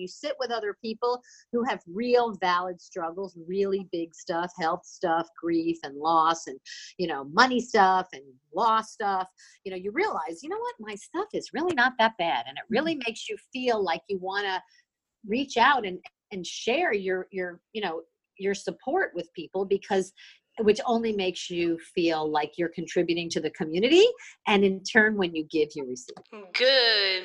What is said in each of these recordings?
you sit with other people who have real valid struggles, really big stuff, health stuff, grief and loss and, you know, money stuff and law stuff, you know, you realize, you know what, my stuff is really not that bad. And it really Mm-hmm. makes you feel like you want to reach out and, and share your, your, you know, your support with people because which only makes you feel like you're contributing to the community and in turn when you give you receive Good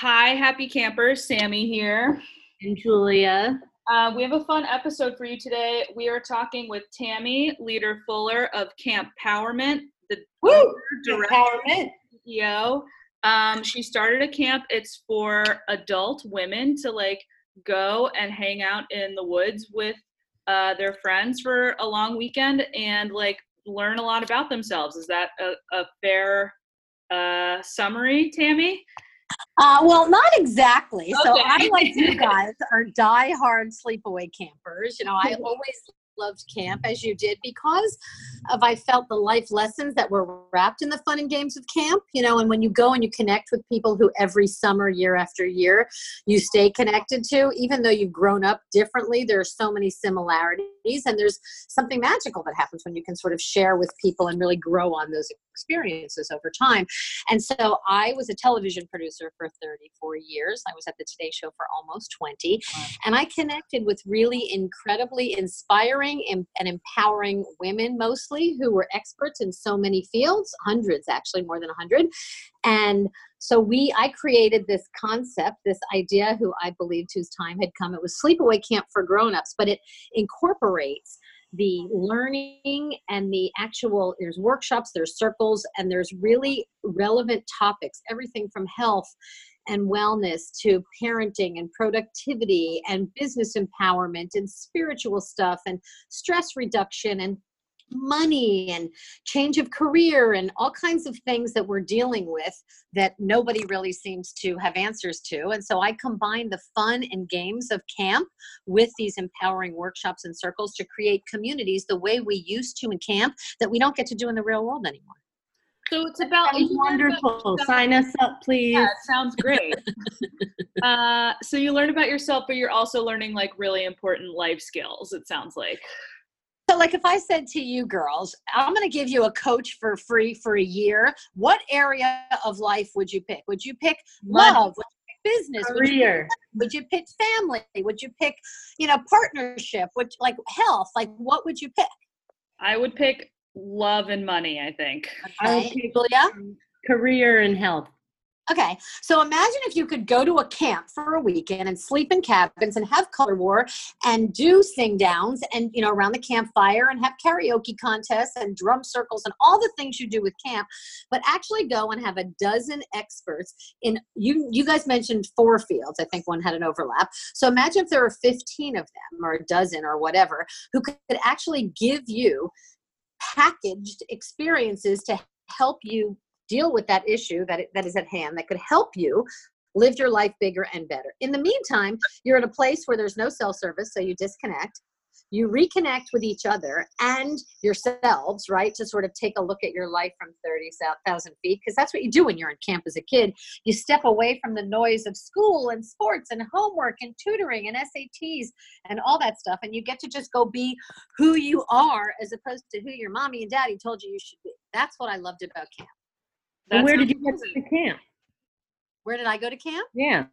Hi, happy campers. Sammy here. and julia Uh, we have a fun episode for you today. We are talking with Tammi Leader Fuller of Camp Powerment, the Woo! director empowerment CEO. Um, she started a camp. It's for adult women to like go and hang out in the woods with uh, their friends for a long weekend and like learn a lot about themselves. Is that a, a fair uh, summary, Tammi? Uh, well not exactly. So i like you guys are die-hard sleepaway campers. You know i always loved camp as you did because of i felt the life lessons that were wrapped in the fun and games of camp you know and when you go and you connect with people who every summer year after year you stay connected to even though you've grown up differently there are so many similarities and there's something magical that happens when you can sort of share with people and really grow on those experiences over time. And so i was a television producer for 34 years. I was at the today show for almost 20 and i connected with really incredibly inspiring and, and empowering women mostly who were experts in so many fields hundreds actually more than 100 and so we i created this concept this idea who i believed whose time had come. It was sleepaway camp for grown-ups but it incorporates the learning and the actual there's workshops there's circles and there's really relevant topics everything from health and wellness to parenting and productivity and business empowerment and spiritual stuff and stress reduction and money and change of career and all kinds of things that we're dealing with that nobody really seems to have answers to. And so I combine the fun and games of camp with these empowering workshops and circles to create communities the way we used to in camp that we don't get to do in the real world anymore. So it's about you about wonderful. Sign us up, please. Yeah, sounds great. uh, so you learn about yourself, but you're also learning like really important life skills. It sounds like. So, like, if I said to you girls, I'm going to give you a coach for free for a year, what area of life would you pick? Would you pick Money. love? Would you pick business? Would you, Career. would you pick family? Would you pick, you know, partnership? Would like health? Like, what would you pick? I would pick love and money. I think. Okay, pick Julia? Um, career and health. Okay, so imagine if you could go to a camp for a weekend and sleep in cabins and have color war and do sing downs and you know around the campfire and have karaoke contests and drum circles and all the things you do with camp, but actually go and have a dozen experts in you. You guys mentioned four fields. I think one had an overlap. So imagine if there were fifteen of them or a dozen or whatever who could actually give you packaged experiences to help you deal with that issue that, that is at hand that could help you live your life bigger and better. In the meantime, you're in a place where there's no cell service, so you disconnect. You reconnect with each other and yourselves, right? To sort of take a look at your life from 30,000 feet, because that's what you do when you're in camp as a kid. You step away from the noise of school and sports and homework and tutoring and SATs and all that stuff, and you get to just go be who you are as opposed to who your mommy and daddy told you you should be. That's what I loved about camp. And where did you get amazing. to camp? Where did I go to camp? Yeah.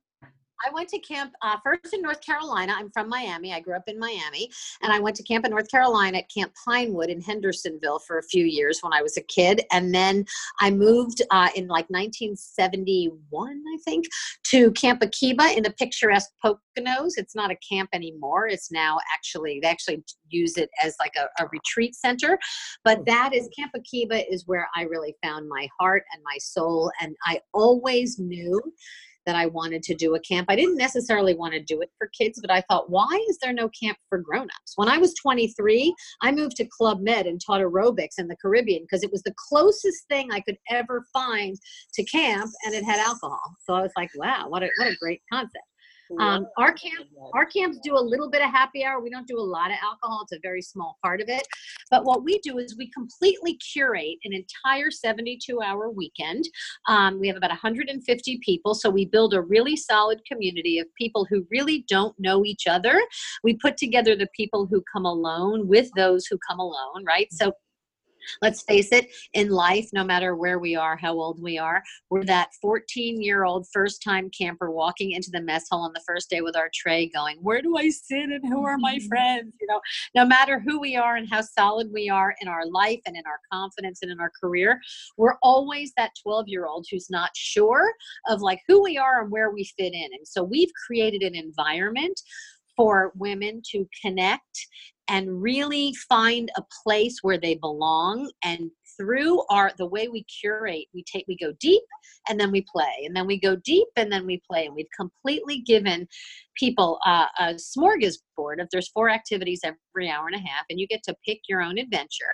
I went to camp uh, first in North Carolina. I'm from Miami. I grew up in Miami. And I went to camp in North Carolina at Camp Pinewood in Hendersonville for a few years when I was a kid. And then I moved uh, in like 1971, I think, to Camp Akiba in the picturesque Poconos. It's not a camp anymore. It's now actually, they actually use it as like a, a retreat center. But that is, Camp Akiba is where I really found my heart and my soul. And I always knew that I wanted to do a camp. I didn't necessarily want to do it for kids, but I thought, why is there no camp for grown-ups? When I was 23, I moved to Club Med and taught aerobics in the Caribbean because it was the closest thing I could ever find to camp, and it had alcohol. So I was like, wow, what a what a great concept. Um, our camp, our camps do a little bit of happy hour. We don't do a lot of alcohol. It's a very small part of it. But what we do is we completely curate an entire 72 hour weekend. Um, we have about 150 people. So we build a really solid community of people who really don't know each other. We put together the people who come alone with those who come alone, right? So let's face it, in life, no matter where we are, how old we are, we're that 14 year old first time camper walking into the mess hall on the first day with our tray going, Where do I sit and who are my mm-hmm. friends? You know, no matter who we are and how solid we are in our life and in our confidence and in our career, we're always that 12 year old who's not sure of like who we are and where we fit in. And so we've created an environment for women to connect and really find a place where they belong and through our the way we curate we take we go deep and then we play and then we go deep and then we play and we've completely given people uh, a smorgasbord if there's four activities every hour and a half and you get to pick your own adventure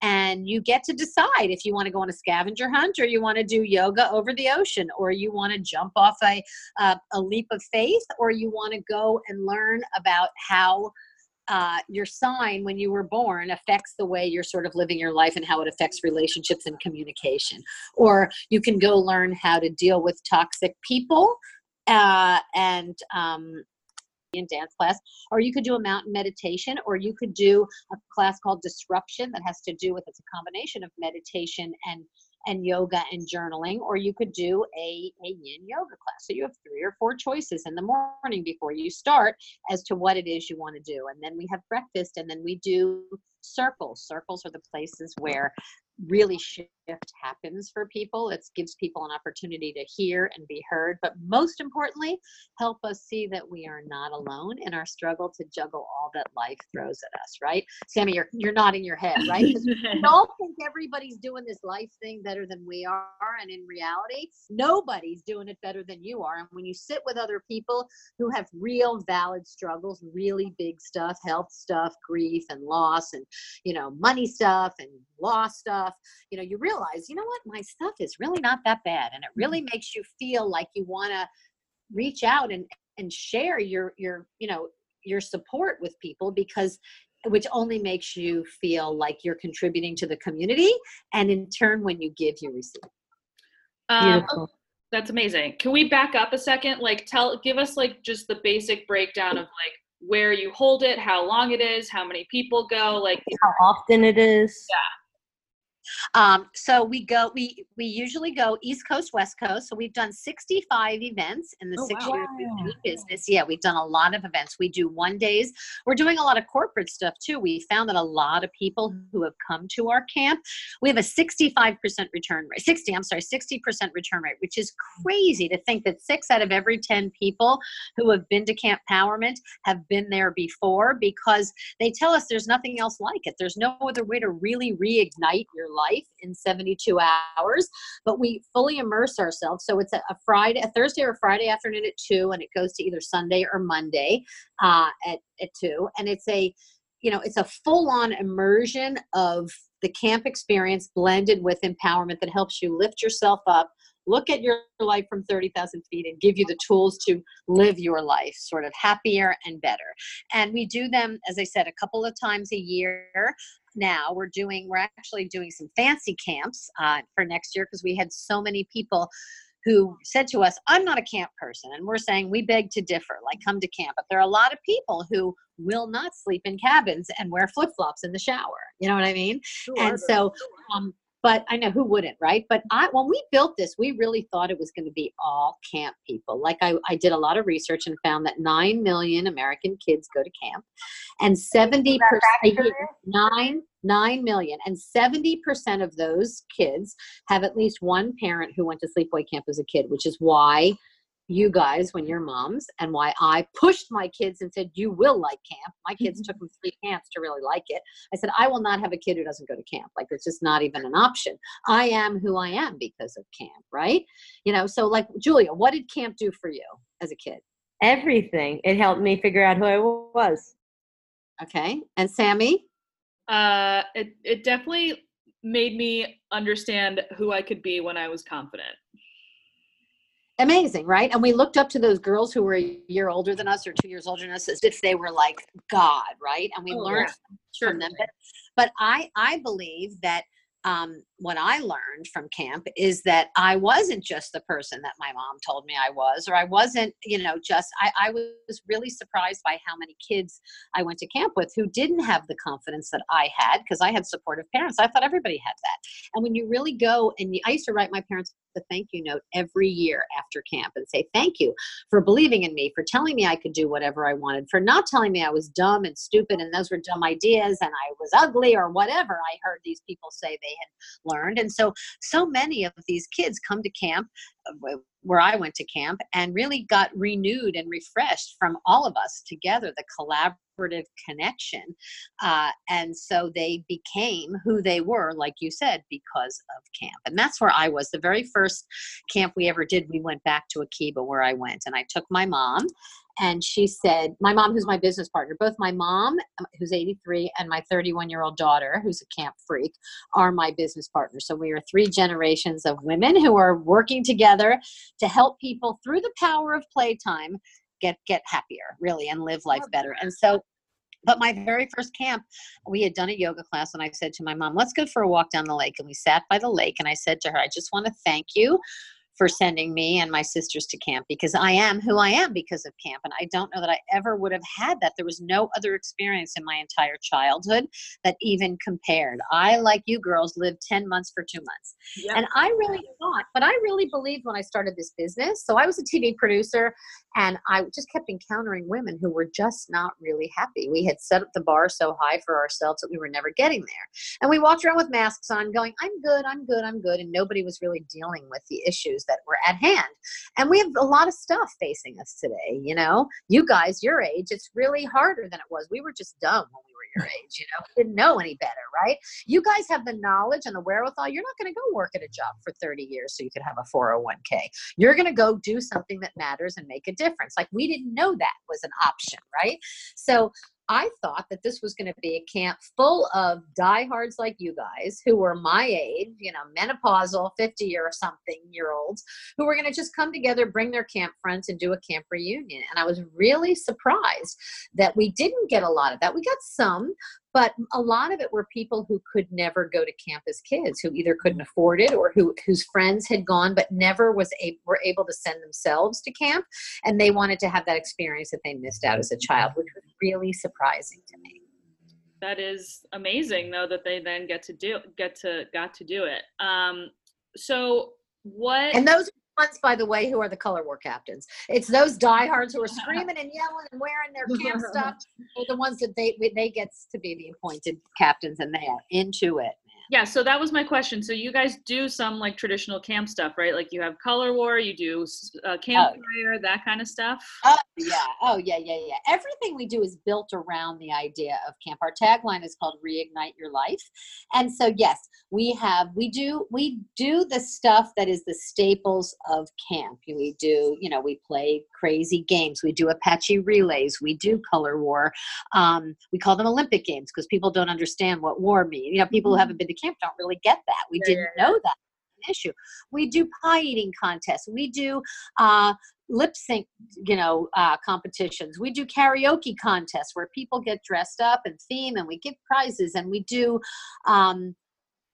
and you get to decide if you want to go on a scavenger hunt or you want to do yoga over the ocean or you want to jump off a, uh, a leap of faith or you want to go and learn about how uh, your sign when you were born affects the way you're sort of living your life and how it affects relationships and communication. Or you can go learn how to deal with toxic people uh, and um, in dance class or you could do a mountain meditation or you could do a class called disruption that has to do with it's a combination of meditation and and yoga and journaling, or you could do a, a yin yoga class. So you have three or four choices in the morning before you start as to what it is you want to do. And then we have breakfast, and then we do circles. Circles are the places where really shift happens for people. It gives people an opportunity to hear and be heard, but most importantly, help us see that we are not alone in our struggle to juggle all that life throws at us, right? Sammy, you're, you're nodding your head, right? we all think everybody's doing this life thing better than we are, and in reality, nobody's doing it better than you are. And when you sit with other people who have real valid struggles, really big stuff, health stuff, grief and loss, and you know, money stuff and loss stuff, you know, you realize, you know what, my stuff is really not that bad. And it really Mm-hmm. makes you feel like you want to reach out and, and share your, your, you know, your support with people because which only makes you feel like you're contributing to the community. And in turn, when you give, you receive. Um, Beautiful. that's amazing. Can we back up a second? Like, tell, give us like just the basic breakdown of like where you hold it, how long it is, how many people go, like How often it is? Um, so we go, we we usually go East Coast, West Coast. So we've done 65 events in the Oh, six wow. years we've been in business. Yeah, we've done a lot of events. We do one days. We're doing a lot of corporate stuff too. We found that a lot of people who have come to our camp, we have a 65% return rate. 60, I'm sorry, 60% return rate, which is crazy to think that six out of every 10 people who have been to Camp Powerment have been there before because they tell us there's nothing else like it. There's no other way to really reignite your life in 72 hours, but we fully immerse ourselves. So it's a, a Friday, a Thursday or Friday afternoon at two, and it goes to either Sunday or Monday uh, at, at two. And it's a, you know, it's a full on immersion of the camp experience blended with empowerment that helps you lift yourself up look at your life from 30,000 feet and give you the tools to live your life sort of happier and better. And we do them, as I said, a couple of times a year. Now we're doing, we're actually doing some fancy camps uh, for next year because we had so many people who said to us, I'm not a camp person. And we're saying, we beg to differ, like come to camp. But there are a lot of people who will not sleep in cabins and wear flip flops in the shower. You know what I mean? sure, and so um, but I know who wouldn't, right? But I, when we built this, we really thought it was going to be all camp people. Like I, I did a lot of research and found that nine million American kids go to camp, and seventy percent nine nine million, and seventy percent of those kids have at least one parent who went to sleepaway camp as a kid, which is why you guys when you're moms and why I pushed my kids and said, You will like camp. My kids took them three camps to really like it. I said, I will not have a kid who doesn't go to camp. Like, it's just not even an option. I am who I am because of camp, right? You know, so like, Julia, what did camp do for you as a kid? Everything. It helped me figure out who I was. Okay. And Sammy? Uh, it it definitely made me understand who I could be when I was confident. Amazing, right? And we looked up to those girls who were a year older than us or two years older than us as if they were like God, right? And we Oh, learned Sure. from them. But, but I I believe that um, what I learned from camp is that I wasn't just the person that my mom told me I was, or I wasn't, you know, just I, I was really surprised by how many kids I went to camp with who didn't have the confidence that I had because I had supportive parents. I thought everybody had that. And when you really go and I used to write my parents a thank you note every year after camp and say thank you for believing in me, for telling me I could do whatever I wanted, for not telling me I was dumb and stupid and those were dumb ideas and I was ugly or whatever I heard these people say they had learned. And so, so many of these kids come to camp uh, where I went to camp and really got renewed and refreshed from all of us together, the collaborative connection. Uh, and so they became who they were, like you said, because of camp. And that's where I was. The very first camp we ever did, we went back to Akiba where I went and I took my mom and she said my mom who's my business partner both my mom um, who's 83 and my 31 year old daughter who's a camp freak are my business partners. So we are three generations of women who are working together to help people through the power of playtime get get happier really and live life better. and so but my very first camp, we had done a yoga class, and I said to my mom, Let's go for a walk down the lake. And we sat by the lake, and I said to her, I just want to thank you for sending me and my sisters to camp because I am who I am because of camp. And I don't know that I ever would have had that. There was no other experience in my entire childhood that even compared. I, like you girls, lived 10 months for two months. Yep. And I really thought, but I really believed when I started this business. So I was a TV producer and I just kept encountering women who were just not really happy. We had set up the bar so high for ourselves that we were never getting there. And we walked around with masks on, going, I'm good, I'm good, I'm good. And nobody was really dealing with the issues that were at hand. And we have a lot of stuff facing us today. You know, you guys, your age, it's really harder than it was. We were just dumb when we were your age, you know, we didn't know any better, right? You guys have the knowledge and the wherewithal. You're not going to go work at a job for 30 years so you could have a 401k. You're going to go do something that matters and make a difference. Like we didn't know that was an option, right? So I thought that this was going to be a camp full of diehards like you guys who were my age, you know, menopausal, 50 or something year olds, who were going to just come together, bring their camp friends, and do a camp reunion. And I was really surprised that we didn't get a lot of that. We got some, but a lot of it were people who could never go to camp as kids who either couldn't afford it or who whose friends had gone but never was a, were able to send themselves to camp and they wanted to have that experience that they missed out as a child which was really surprising to me That is amazing though that they then get to do get to got to do it. Um so what and those ones by the way who are the color war captains. It's those diehards who are screaming and yelling and wearing their camp stuff are the ones that they they gets to be the appointed captains and they are into it Yeah, so that was my question. So you guys do some like traditional camp stuff, right? Like you have color war, you do uh, campfire, that kind of stuff. Oh yeah, oh yeah, yeah, yeah. Everything we do is built around the idea of camp. Our tagline is called "Reignite Your Life," and so yes, we have we do we do the stuff that is the staples of camp. We do, you know, we play crazy games. We do Apache relays. We do color war. Um, we call them Olympic games because people don't understand what war means. You know, people who haven't been to camp don't really get that. We Yeah, didn't know that issue. We do pie eating contests. We do uh, lip sync, you know, uh, competitions. We do karaoke contests where people get dressed up and theme, and we give prizes. And we do, um,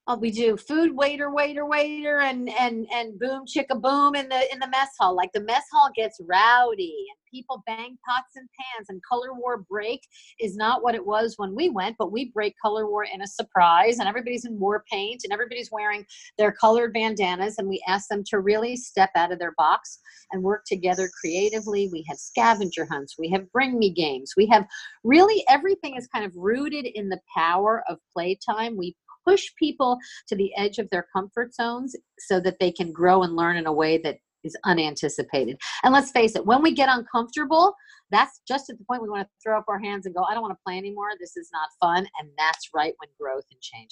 oh, we do food waiter, waiter, waiter, and and and boom chicka boom in the in the mess hall. Like the mess hall gets rowdy, and people bang pots and pans. And color war break is not what it was when we went, but we break color war in a surprise, and everybody's in war paint, and everybody's wearing their colored bandanas, and we ask them to really step out of their box and work together creatively. We have scavenger hunts, we have bring me games, we have really everything is kind of rooted in the power of playtime. We push people to the edge of their comfort zones so that they can grow and learn in a way that is unanticipated. And let's face it, when we get uncomfortable, that's just at the point we want to throw up our hands and go, I don't want to play anymore. This is not fun. And that's right when growth and change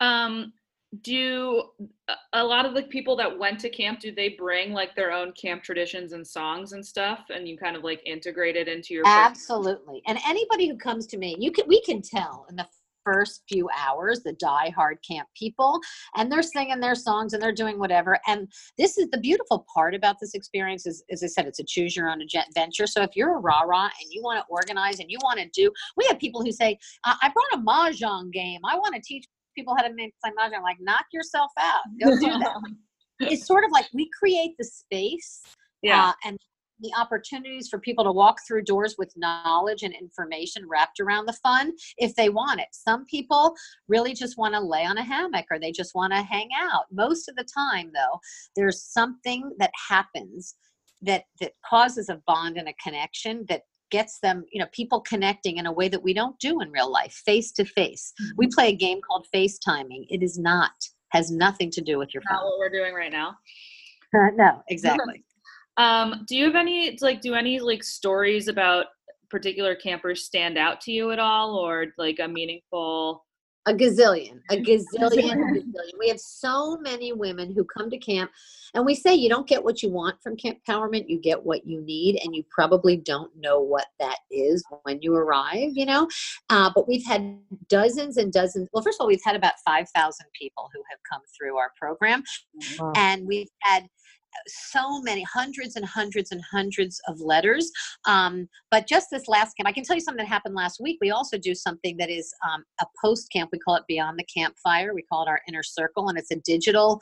happen. Um, do a- a lot of the people that went to camp do they bring like their own camp traditions and songs and stuff and you kind of like integrate it into your person- Absolutely. And anybody who comes to me, you can we can tell in the first few hours the die-hard camp people and they're singing their songs and they're doing whatever. And this is the beautiful part about this experience is as i said it's a choose your own adventure so if you're a rah-rah and you want to organize and you want to do we have people who say i I brought a mahjong game. I want to teach people how to make play mahjong. I'm like knock yourself out. Go do that. It's sort of like we create the space yeah. uh, and the opportunities for people to walk through doors with knowledge and information wrapped around the fun if they want it. Some people really just want to lay on a hammock or they just want to hang out. Most of the time, though, there's something that happens that that causes a bond and a connection that gets them you know people connecting in a way that we don't do in real life face to face. We mm-hmm. play a game called facetiming. It is not has nothing to do with your not what we're doing right now. Uh, no exactly um do you have any like do any like stories about particular campers stand out to you at all or like a meaningful a gazillion, a gazillion, gazillion. We have so many women who come to camp, and we say you don't get what you want from Campowerment, you get what you need, and you probably don't know what that is when you arrive, you know. Uh, but we've had dozens and dozens. Well, first of all, we've had about 5,000 people who have come through our program, Wow. and we've had so many hundreds and hundreds and hundreds of letters um, but just this last camp i can tell you something that happened last week. We also do something that is um, a post camp. We call it beyond the campfire. We call it our inner circle and it's a digital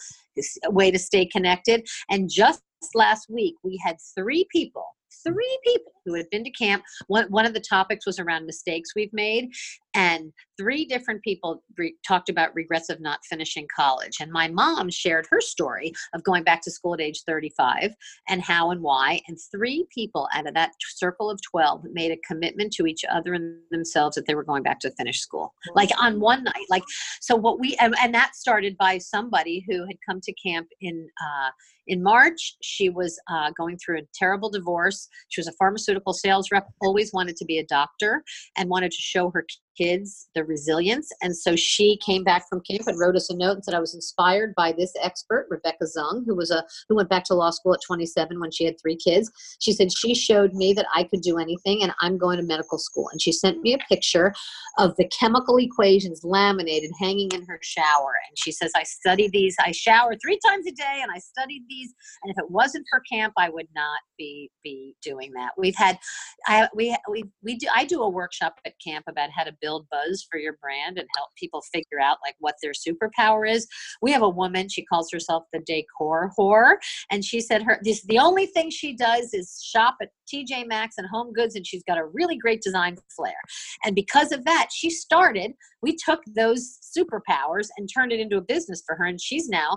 way to stay connected. And just last week we had three people three people who had been to camp. One, one of the topics was around mistakes we've made and three different people re- talked about regrets of not finishing college. And my mom shared her story of going back to school at age 35 and how and why. And three people out of that circle of 12 made a commitment to each other and themselves that they were going back to finish school. Like on one night like so what we and, and that started by somebody who had come to camp in uh, in march. She was uh, going through a terrible divorce. She was a pharmaceutical sales rep always wanted to be a doctor and wanted to show her kids the resilience. And so she came back from camp and wrote us a note and said i was inspired by this expert rebecca zung who was a who went back to law school at 27 when she had three kids. She said she showed me that i could do anything and i'm going to medical school. And she sent me a picture of the chemical equations laminated hanging in her shower. And she says i study these i shower three times a day and i studied these and if it wasn't for camp i would not be be doing that. We've had i we we, we do i do a workshop at camp about how to build buzz for your brand and help people figure out like what their superpower is. We have a woman she calls herself the decor whore and she said her this the only thing she does is shop at tj maxx and home goods and she's got a really great design flair. And because of that she started we took those superpowers and turned it into a business for her and she's now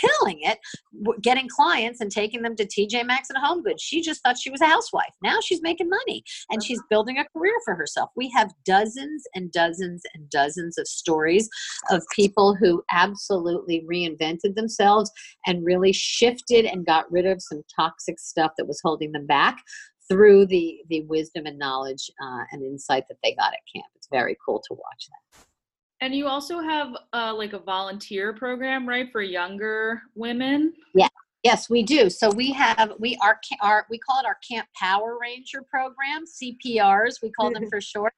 killing it getting clients and taking them to tj maxx and home goods. She just thought she was a housewife. Now she's making money and she's building a career for herself. We have dozens and dozens and dozens of stories of people who absolutely reinvented themselves and really shifted and got rid of some toxic stuff that was holding them back through the the wisdom and knowledge uh, and insight that they got at camp. It's very cool to watch that and you also have uh, like a volunteer program right for younger women Yeah. Yes, we do. So we have we are our we call it our Camp Power Ranger program, CPRs we call them for short,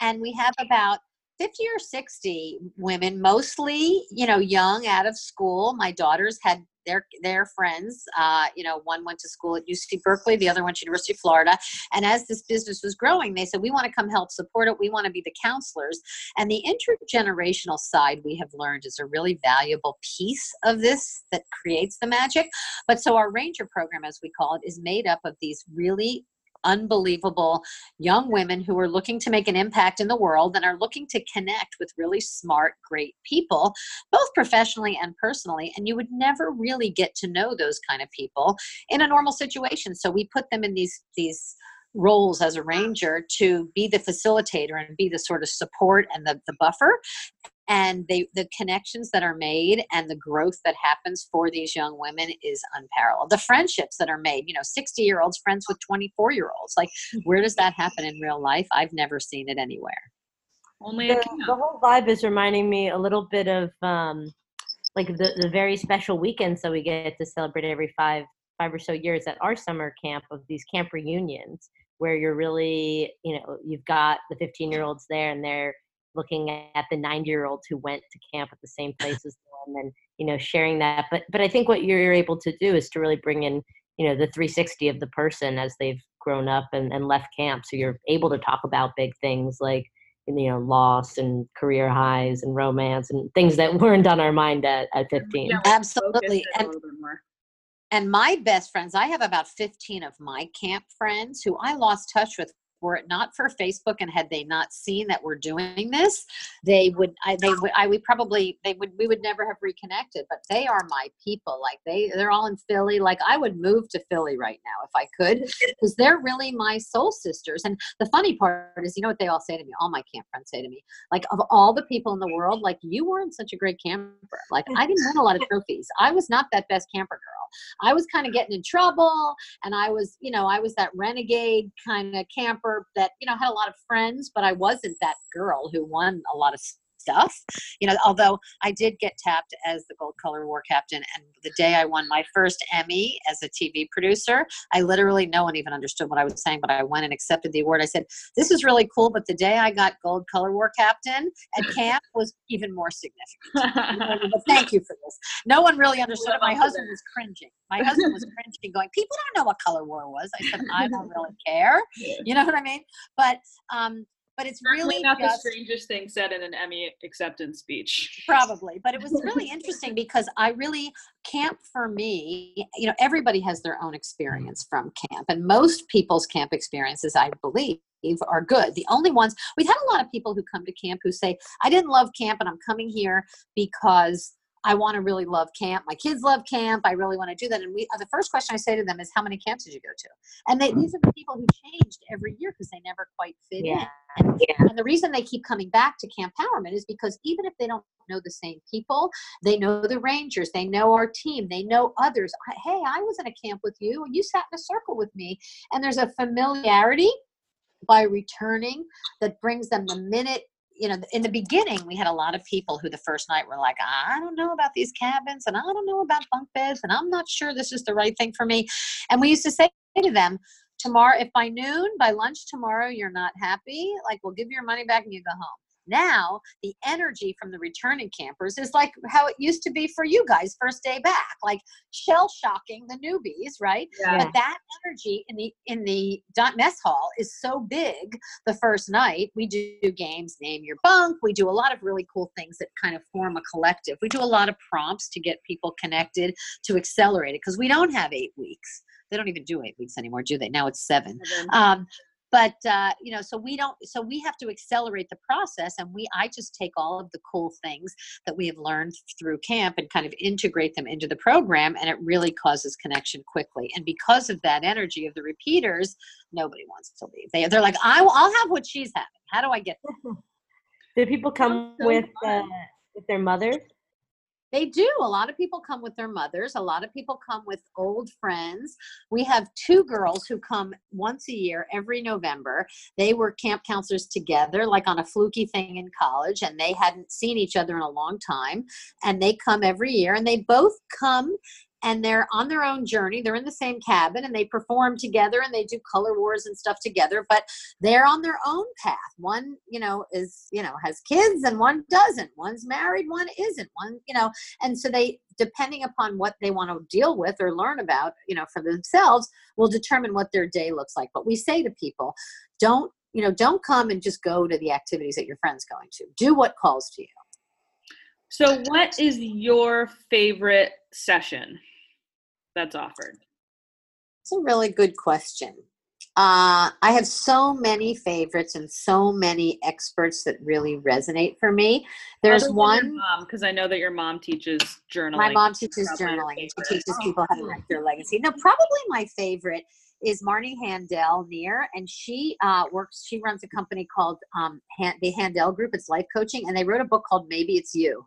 and we have about 50 or 60 women, mostly you know young, out of school. My daughters had their their friends. Uh, you know, one went to school at UC Berkeley, the other went to University of Florida. And as this business was growing, they said we want to come help support it. We want to be the counselors. And the intergenerational side we have learned is a really valuable piece of this that creates the magic. But so our Ranger program, as we call it, is made up of these really unbelievable young women who are looking to make an impact in the world and are looking to connect with really smart, great people, both professionally and personally. And you would never really get to know those kind of people in a normal situation. So we put them in these these roles as a ranger to be the facilitator and be the sort of support and the, the buffer and they the connections that are made and the growth that happens for these young women is unparalleled. The friendships that are made you know 60 year olds friends with 24 year olds like where does that happen in real life? I've never seen it anywhere. Only the, the whole vibe is reminding me a little bit of um, like the, the very special weekends that we get to celebrate every five five or so years at our summer camp of these camp reunions where you're really you know you've got the 15 year olds there and they're looking at the 90 year olds who went to camp at the same place as them and you know sharing that but but i think what you're able to do is to really bring in you know the 360 of the person as they've grown up and, and left camp so you're able to talk about big things like you know loss and career highs and romance and things that weren't on our mind at, at 15 Yeah, absolutely and little bit more. and my best friends i have about 15 of my camp friends who i lost touch with were it not for facebook and had they not seen that we're doing this they would i they would i we probably they would we would never have reconnected but they are my people like they they're all in philly like i would move to philly right now if i could because they're really my soul sisters and the funny part is you know what they all say to me all my camp friends say to me like of all the people in the world like you weren't such a great camper like i didn't win a lot of trophies i was not that best camper girl i was kind of getting in trouble and i was you know i was that renegade kind of camper that you know had a lot of friends but i wasn't that girl who won a lot of stuff you know although i did get tapped as the gold color war captain and the day i won my first emmy as a tv producer i literally no one even understood what i was saying but i went and accepted the award i said this is really cool but the day i got gold color war captain at camp was even more significant but thank you for this. No one really understood it. My husband was cringing. My husband was cringing, going, "People don't know what color war was." I said, "I don't really care." You know what I mean? But um, but it's Certainly really not the strangest thing said in an Emmy acceptance speech. probably but it was really interesting because i really camp for me you know everybody has their own experience from camp and most people's camp experiences i believe are good the only ones we've had a lot of people who come to camp who say i didn't love camp and i'm coming here because I want to really love camp. My kids love camp. I really want to do that. And we, uh, the first question I say to them is, "How many camps did you go to?" And they, these are the people who changed every year because they never quite fit Yeah. in. yeah And the reason they keep coming back to Campowerment is because even if they don't know the same people, they know the Rangers, they know our team, they know others. Hey, I was in a camp with you, and you sat in a circle with me. And there's a familiarity by returning that brings them the minute. You know, in the beginning, we had a lot of people who the first night were like, I don't know about these cabins, and I don't know about bunk beds, and I'm not sure this is the right thing for me. And we used to say to them, tomorrow if by noon by lunch tomorrow you're not happy like we'll give your money back and you go home now the energy from the returning campers is like how it used to be for you guys first day back like shell shocking the newbies right? Yeah. but that energy in the in the mess hall is so big the first night. We do games name your bunk. We do a lot of really cool things that kind of form a collective. We do a lot of prompts to get people connected to accelerate it because we don't have eight weeks. They don't even do eight weeks anymore do they? Now it's seven. Um, but uh, you know so we don't so we have to accelerate the process and we i just take all of the cool things that we have learned through camp and kind of integrate them into the program and it really causes connection quickly. And because of that energy of the repeaters nobody wants to leave. They, they're like I, i'll have what she's having. How do i get there? did people come so with uh, with their mothers They do. A lot of people come with their mothers. A lot of people come with old friends. We have two girls who come once a year, every November. They were camp counselors together, like on a fluky thing in college, and they hadn't seen each other in a long time. And they come every year, and they both come and they're on their own journey. They're in the same cabin and they perform together and they do color wars and stuff together, but they're on their own path. One, you know, is, you know, has kids and one doesn't. One's married, one isn't. One, you know, and so they depending upon what they want to deal with or learn about, you know, for themselves will determine what their day looks like. But we say to people, don't, you know, don't come and just go to the activities that your friend's going to. Do what calls to you. So, what is your favorite session that's offered? It's a really good question. Uh, I have so many favorites and so many experts that really resonate for me. There's one. because I know that your mom teaches journaling. My mom teaches journaling and she teaches Oh, people how to write their legacy. No, probably my favorite is Marnie Handel near, and she uh, works. She runs a company called um, Han- the Handel Group. It's life coaching, and they wrote a book called Maybe It's You,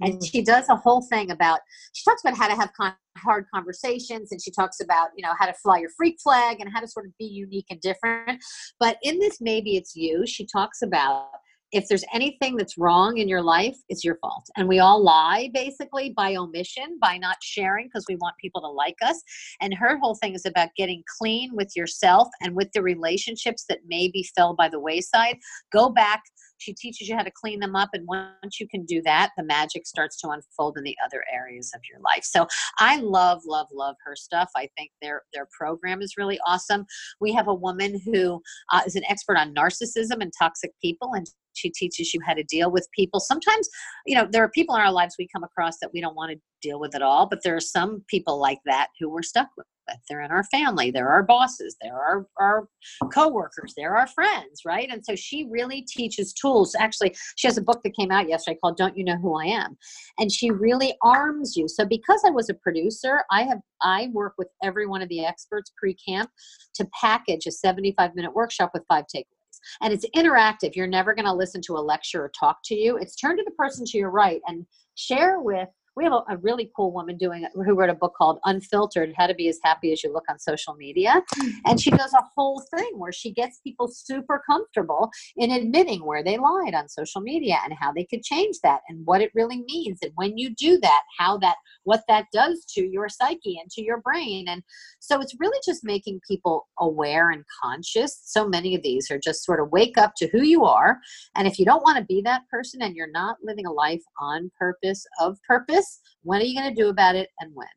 and Mm. she does a whole thing about. She talks about how to have con- hard conversations, and she talks about you know how to fly your freak flag and how to sort of be unique and different. But in this Maybe It's You, she talks about if there's anything that's wrong in your life, it's your fault. And we all lie basically by omission, by not sharing because we want people to like us. And her whole thing is about getting clean with yourself and with the relationships that maybe fell by the wayside. Go back. She teaches you how to clean them up. And once you can do that, the magic starts to unfold in the other areas of your life. So I love, love, love her stuff. I think their their program is really awesome. We have a woman who uh, is an expert on narcissism and toxic people, and she teaches you how to deal with people. Sometimes, you know, there are people in our lives we come across that we don't want to deal with at all, but there are some people like that who we're stuck with. They're in our family, they're our bosses, they're our, our coworkers, they're our friends, right? And so she really teaches tools. Actually, she has a book that came out yesterday called Don't You Know Who I Am? And she really arms you. So because I was a producer, I have I work with every one of the experts pre-camp to package a 75 minute workshop with five takeaways and it's interactive. You're never going to listen to a lecture or talk to you. It's turn to the person to your right and share with. We have a, a really cool woman doing it who wrote a book called Unfiltered: How to Be as Happy as You Look on Social Media, hmm. and she does a whole thing where she gets people super comfortable in admitting where they lied on social media and how they could change that and what it really means and when you do that, how that what that does to your psyche and to your brain and so it's really just making people aware and conscious. So many of these are just sort of wake up to who you are. And if you don't want to be that person and you're not living a life on purpose, of purpose, when are you going to do about it and when?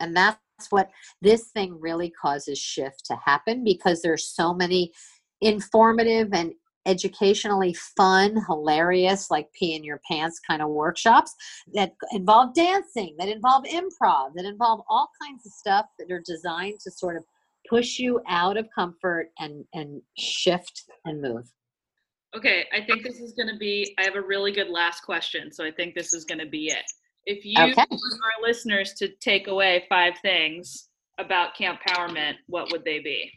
And that's what this thing really causes shift to happen because there's so many informative and educationally fun, hilarious, like pee in your pants kind of workshops that involve dancing, that involve improv, that involve all kinds of stuff that are designed to sort of push you out of comfort and and shift and move. Okay, I think this is going to be. I have a really good last question, so I think this is going to be it. If you Okay. our listeners to take away five things about Campowerment, what would they be?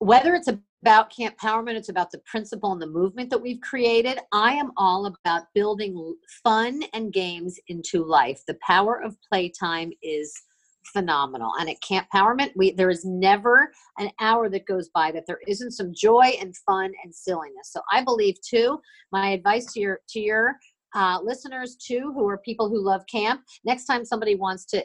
whether it's about Campowerment it's about the principle and the movement that we've created i am all about building fun and games into life the power of playtime is phenomenal and at Campowerment we there is never an hour that goes by that there isn't some joy and fun and silliness so i believe too my advice to your to your uh, listeners too who are people who love camp. Next time somebody wants to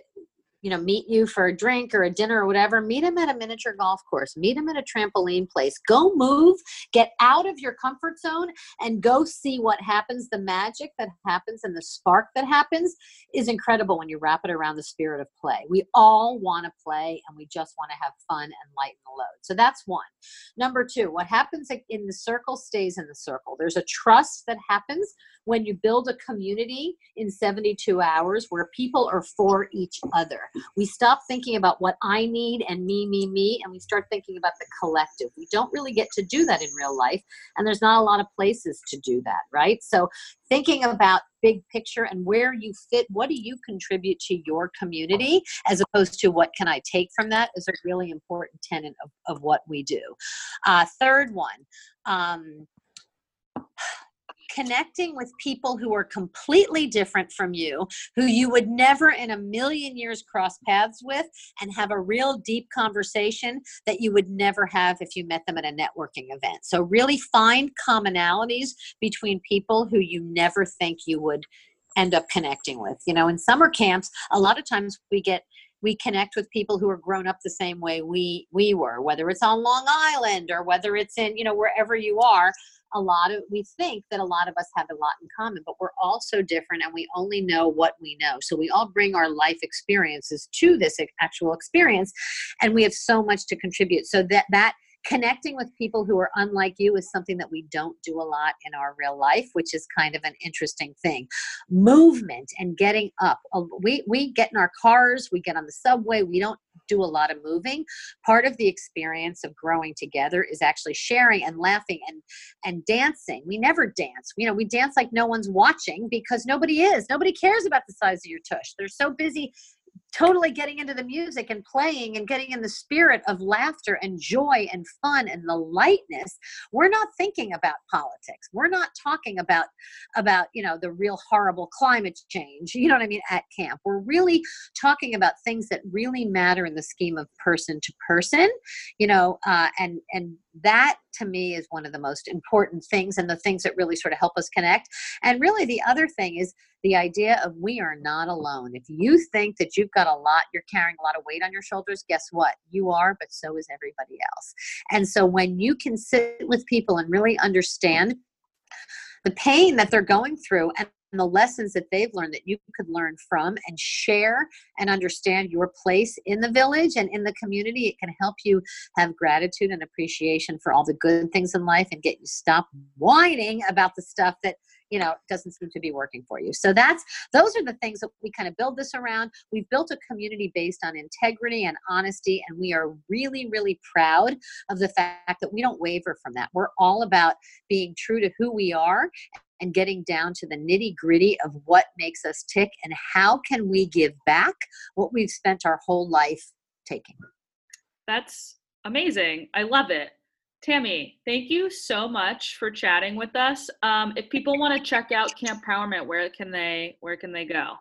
you know meet you for a drink or a dinner or whatever meet them at a miniature golf course meet them at a trampoline place go move get out of your comfort zone and go see what happens. The magic that happens and the spark that happens is incredible when you wrap it around the spirit of play. We all want to play and we just want to have fun and lighten the load. So that's one. Number two what happens in the circle stays in the circle. There's a trust that happens when you build a community in 72 hours where people are for each other we stop thinking about what I need and me, me, me, and we start thinking about the collective. We don't really get to do that in real life, and there's not a lot of places to do that, right? So, thinking about big picture and where you fit, what do you contribute to your community, as opposed to what can I take from that, is a really important tenet of, of what we do. Uh, third one, um, connecting with people who are completely different from you, who you would never in a million years cross paths with, and have a real deep conversation that you would never have if you met them at a networking event. So, really find commonalities between people who you never think you would end up connecting with. You know, in summer camps, a lot of times we get we connect with people who are grown up the same way we we were whether it's on long island or whether it's in you know wherever you are a lot of we think that a lot of us have a lot in common but we're all so different and we only know what we know. So we all bring our life experiences to this actual experience and we have so much to contribute. So that that connecting with people who are unlike you is something that we don't do a lot in our real life which is kind of an interesting thing. Movement and getting up. We we get in our cars we get on the subway we don't do a lot of moving. Part of the experience of growing together is actually sharing and laughing and and dancing. We never dance. You know we dance like no one's watching because nobody is. Nobody cares about the size of your tush. They're so busy totally getting into the music and playing and getting in the spirit of laughter and joy and fun and the lightness. We're not thinking about politics. We're not talking about about you know the real horrible climate change you know what i mean at camp. We're really talking about things that really matter in the scheme of person to person you know uh, and and that to me is one of the most important things and the things that really sort of help us connect. And really the other thing is the idea of we are not alone. If you think that you've got a lot you're carrying a lot of weight on your shoulders guess what? You are but so is everybody else. And so when you can sit with people and really understand the pain that they're going through and the lessons that they've learned that you could learn from and share and understand your place in the village and in the community. It can help you have gratitude and appreciation for all the good things in life and get you stop whining about the stuff that you know it doesn't seem to be working for you so that's those are the things that we kind of build this around we've built a community based on integrity and honesty and we are really really proud of the fact that we don't waver from that we're all about being true to who we are and getting down to the nitty gritty of what makes us tick and how can we give back what we've spent our whole life taking. That's amazing. I love it. Tammi, thank you so much for chatting with us. Um, if people want to check out Campowerment, where can they where can they go?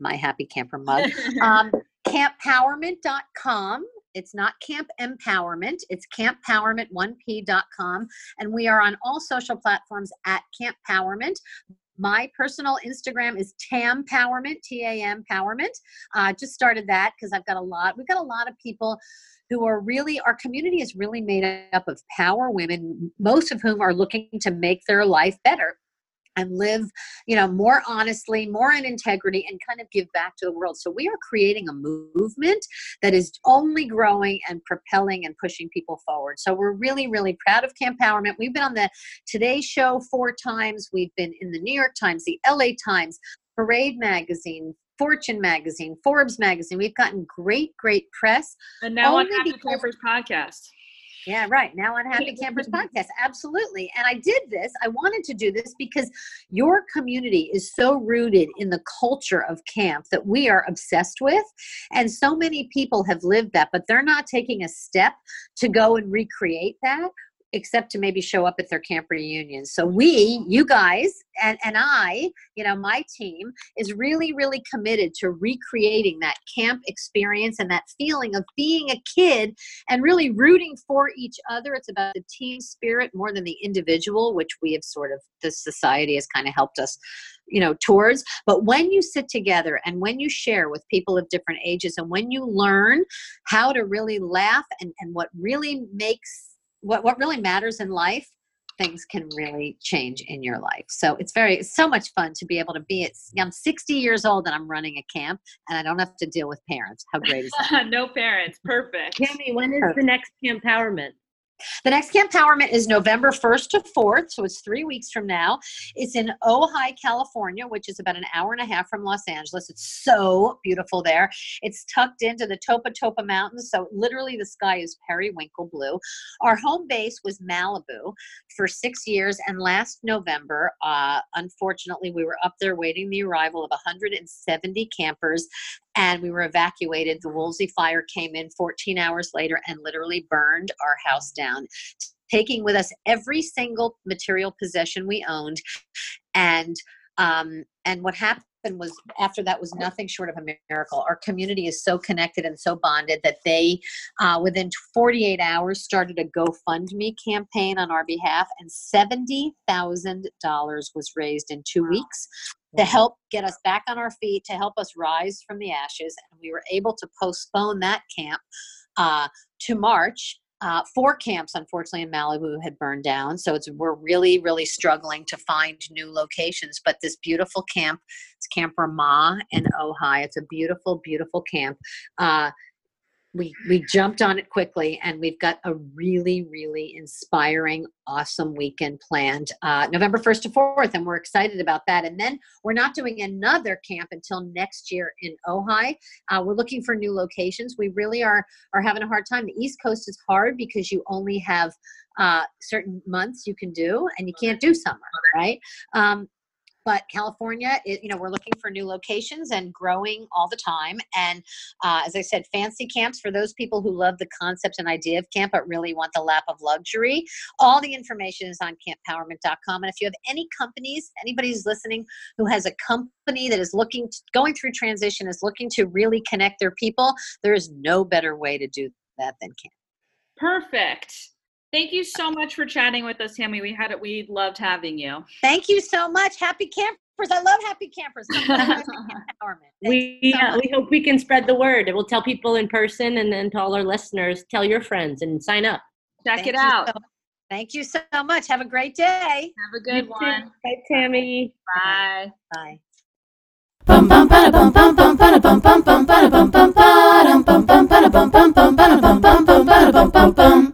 My happy camper mug. um, campowerment.com it's not Camp Empowerment, it's camppowerment1p.com. And we are on all social platforms at Camp Powerment. My personal Instagram is Tam Powerment, T A M Powerment. I uh, just started that because I've got a lot, we've got a lot of people who are really, our community is really made up of power women, most of whom are looking to make their life better and live you know more honestly more in integrity and kind of give back to the world. So we are creating a movement that is only growing and propelling and pushing people forward. So we're really really proud of Campowerment we've been on the today show four times. We've been in the new york times the la times parade magazine Fortune magazine, Forbes magazine. We've gotten great, great press. And now on Happy Campers podcast. Yeah, right. Now on Happy Campers Podcast. Absolutely. And I did this. I wanted to do this because your community is so rooted in the culture of camp that we are obsessed with. And so many people have lived that, but they're not taking a step to go and recreate that except to maybe show up at their camp reunions. So we, you guys, and, and I, you know, my team is really, really committed to recreating that camp experience and that feeling of being a kid and really rooting for each other. It's about the team spirit more than the individual, which we have sort of, the society has kind of helped us you know towards but when you sit together and when you share with people of different ages and when you learn how to really laugh and, and what really makes what, what really matters in life things can really change in your life. So it's very it's so much fun to be able to be at I'm 60 years old and I'm running a camp and I don't have to deal with parents. How great is that? no parents. Perfect. Tammi, when is the next Campowerment? The next Campowerment is November 1st to 4th, so it's three weeks from now. It's in Ojai, California, which is about an hour and a half from Los Angeles. It's so beautiful there. It's tucked into the Topa Topa Mountains, so literally the sky is periwinkle blue. Our home base was Malibu for six years, and last November, uh, unfortunately, we were up there waiting the arrival of 170 campers and we were evacuated. The Woolsey fire came in 14 hours later and literally burned our house down, taking with us every single material possession we owned. And um, and what happened was after that was nothing short of a miracle. Our community is so connected and so bonded that they, uh, within 48 hours, started a GoFundMe campaign on our behalf, and $70,000 was raised in two weeks to help get us back on our feet, to help us rise from the ashes. And we were able to postpone that camp uh, to March. Uh, four camps, unfortunately, in Malibu had burned down, so it's we're really, really struggling to find new locations. But this beautiful camp, it's Camp Ramah in Ojai. It's a beautiful, beautiful camp. Uh, we we jumped on it quickly and we've got a really really inspiring awesome weekend planned uh, november 1st to 4th and we're excited about that. And then we're not doing another camp until next year in ojai. Uh, we're looking for new locations. We really are are having a hard time. The east coast is hard because you only have uh, certain months you can do and you can't do summer right? Um, but California, it, you know, we're looking for new locations and growing all the time. And uh, as I said, fancy camps for those people who love the concept and idea of camp, but really want the lap of luxury. All the information is on campowerment.com. And if you have any companies, anybody who's listening who has a company that is looking, to, going through transition, is looking to really connect their people, there is no better way to do that than camp. Perfect. Thank you so much for chatting with us, Tammi. We had it. We loved having you. Thank you so much. Happy campers. I love happy campers. We so uh, we hope we can spread the word. We'll tell people in person, and then to all our listeners, tell your friends and sign up. Check Thank it out. so- Thank you so much. Have a great day. Have a good one. Bye, Tammi. Bye. Bye. Bum